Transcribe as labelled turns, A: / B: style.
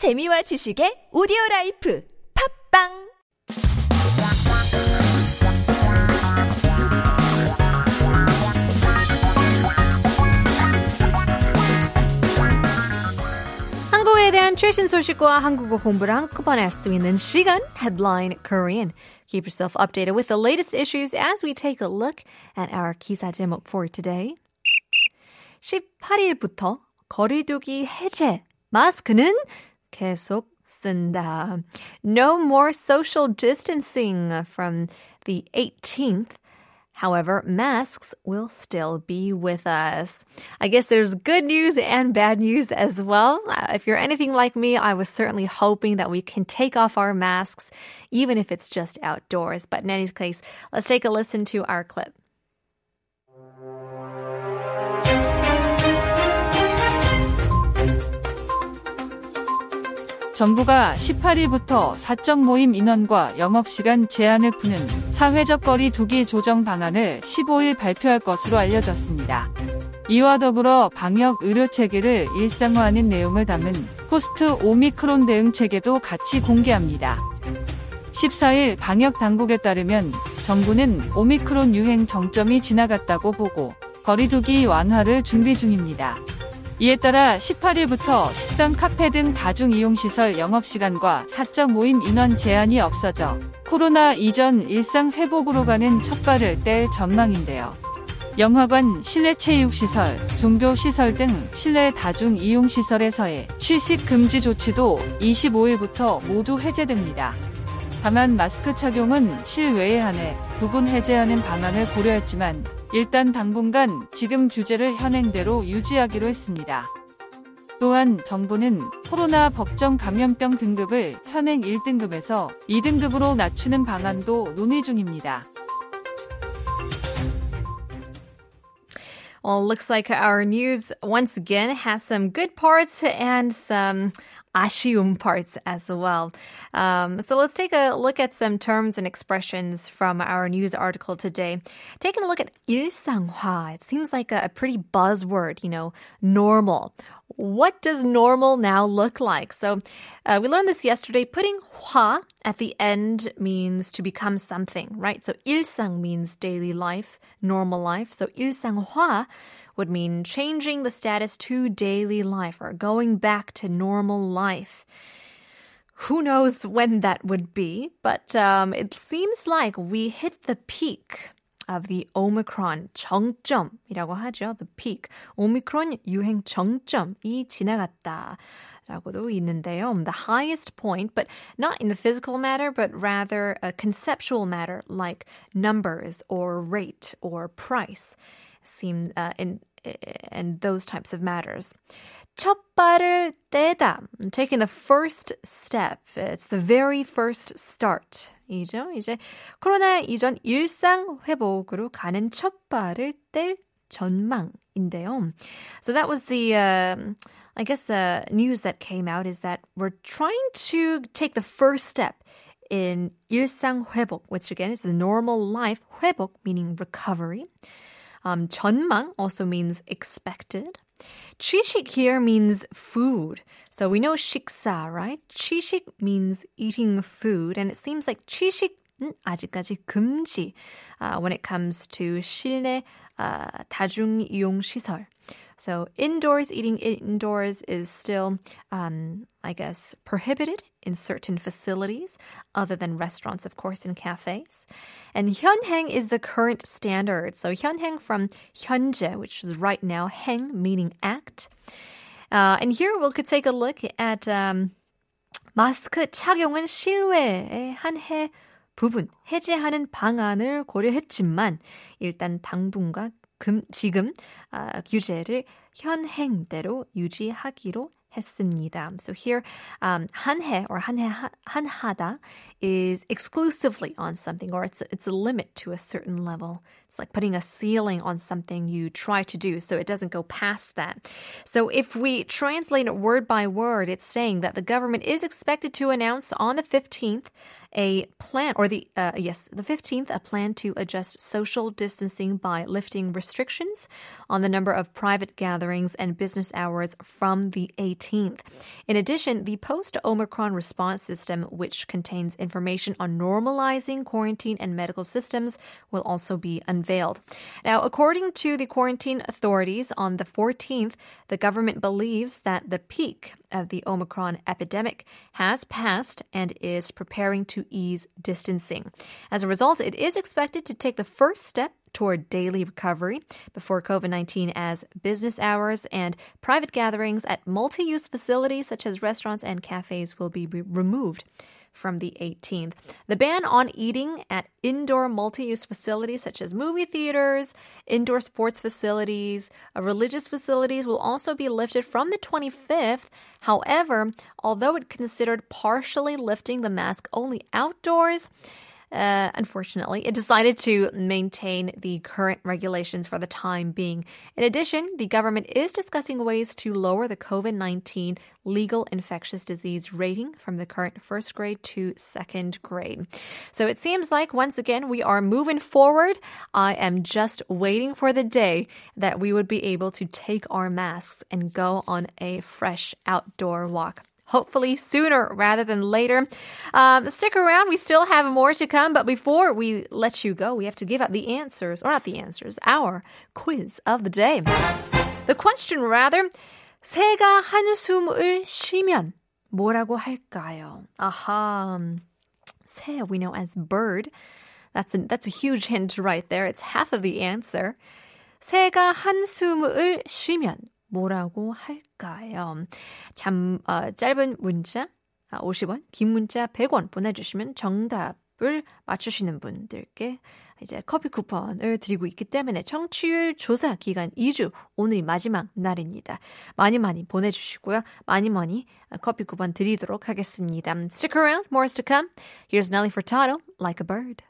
A: 재미와 지식의 오디오 라이프 팝빵
B: 한국에 대한 최신 소식과 한국어 공부를 한꺼번에 할 수 있는 시간 Headline Korean. Keep yourself updated with the latest issues as we take a look at our 기사 제목 for today. 18일부터 거리두기 해제. 마스크는 계속 쓴다. No more social distancing from the 18th. However, masks will still be with us. I guess there's good news and bad news as well. Uh, If you're anything like me, I was certainly hoping that we can take off our masks, even if it's just outdoors. But in any case, let's take a listen to our clip.
C: 정부가 18일부터 사적 모임 인원과 영업시간 제한을 푸는 사회적 거리 두기 조정 방안을 15일 발표할 것으로 알려졌습니다. 이와 더불어 방역 의료 체계를 일상화하는 내용을 담은 포스트 오미크론 대응 체계도 같이 공개합니다. 14일 방역 당국에 따르면 정부는 오미크론 유행 정점이 지나갔다고 보고 거리두기 완화를 준비 중입니다. 이에 따라 18일부터 식당, 카페 등 다중이용시설 영업시간과 사적 모임 인원 제한이 없어져 코로나 이전 일상 회복으로 가는 첫 발을 뗄 전망인데요. 영화관, 실내 체육시설, 종교시설 등 실내 다중이용시설에서의 취식 금지 조치도 25일부터 모두 해제됩니다. 다만 마스크 착용은 실외에 한해 부분 해제하는 방안을 고려했지만 일단 당분간 지금 규제를 현행대로 유지하기로 했습니다. 또한 정부는 코로나 법정 감염병 등급을 현행 1등급에서 2등급으로 낮추는 방안도 논의 중입니다.
B: Well, looks like our news once again has some good parts and some 아쉬움 parts as well. Um, so let's take a look at some terms and expressions from our news article today. Taking a look at 일상화, it seems like a, a pretty buzzword, you know, normal. What does normal now look like? So uh, we learned this yesterday. Putting 화 at the end means to become something, right? So 일상 means daily life, normal life. So 일상화 would mean changing the status to daily life or going back to normal life. Who knows when that would be, but um, it seems like we hit the peak of the Omicron 정점이라고 하죠. The peak. 오미크론 유행 정점이 지나갔다. 라고도 있는데요. The highest point, but not in the physical matter, but rather a conceptual matter like numbers or rate or price seem uh, in and those types of matters. 첫 발을 떼다. Taking the first step. It's the very first start. 이죠. 이제 코로나 이전 일상 회복으로 가는 첫 발을 뗄 전망인데요. So that was the, uh, I guess, uh, news that came out is that we're trying to take the first step in 일상 회복, which again is the normal life 회복, meaning recovery. Um, 전망 also means expected. 취식 here means food. So we know 식사, right? 취식 means eating food. And it seems like 취식 은 아직까지 금지 uh, when it comes to 실내 uh, 다중이용 시설. So indoors, eating indoors is still, um, I guess, prohibited in certain facilities, other than restaurants, of course, and cafes. And 현행 is the current standard. So 현행 from 현재, which is right now, 행 meaning act. Uh, and here we could take a look at um, 마스크 착용은 실외에 한해 부분 해제하는 방안을 고려했지만 일단 당분간 금, 지금 아, 규제를 현행대로 유지하기로 했습니다. So here, um, 한해 or 한해 한하다 is exclusively on something, or it's it's a limit to a certain level. It's like putting a ceiling on something you try to do, so it doesn't go past that. So if we translate it word by word, it's saying that the government is expected to announce on the 15th a plan, or the uh, yes, the 15th, a plan to adjust social distancing by lifting restrictions on the number of private gatherings and business hours from the 18th. 18th. In addition, the post Omicron response system, which contains information on normalizing quarantine and medical systems, will also be unveiled. Now, according to the quarantine authorities, on the 14th, the government believes that the peak of the Omicron epidemic has passed and is preparing to ease distancing. As a result, it is expected to take the first step toward daily recovery before COVID 19 as business hours and private gatherings at multi use facilities such as restaurants and cafes will be re- removed from the 18th. The ban on eating at indoor multi use facilities such as movie theaters, indoor sports facilities, uh, religious facilities will also be lifted from the 25th. However, although it considered partially lifting the mask only outdoors, uh, unfortunately, it decided to maintain the current regulations for the time being. In addition, the government is discussing ways to lower the COVID 19 legal infectious disease rating from the current first grade to second grade. So it seems like once again we are moving forward. I am just waiting for the day that we would be able to take our masks and go on a fresh outdoor walk hopefully sooner rather than later. Um, stick around. We still have more to come. But before we let you go, we have to give out the answers, or not the answers, our quiz of the day. The question, rather, 새가 한숨을 쉬면 뭐라고 할까요? Aha. 새, we know as bird. That's a, that's a huge hint right there. It's half of the answer. 새가 한숨을 쉬면 뭐라고 할까요? 잠, 어, 짧은 문자 50원, 긴 문자 100원 보내주시면 정답을 맞추시는 분들께 이제 커피 쿠폰을 드리고 있기 때문에 청취율 조사 기간 2주 오늘이 마지막 날입니다. 많이 많이 보내주시고요. 많이 많이 커피 쿠폰 드리도록 하겠습니다. Stick around, more is to come. Here's Nelly Furtado, Like a Bird.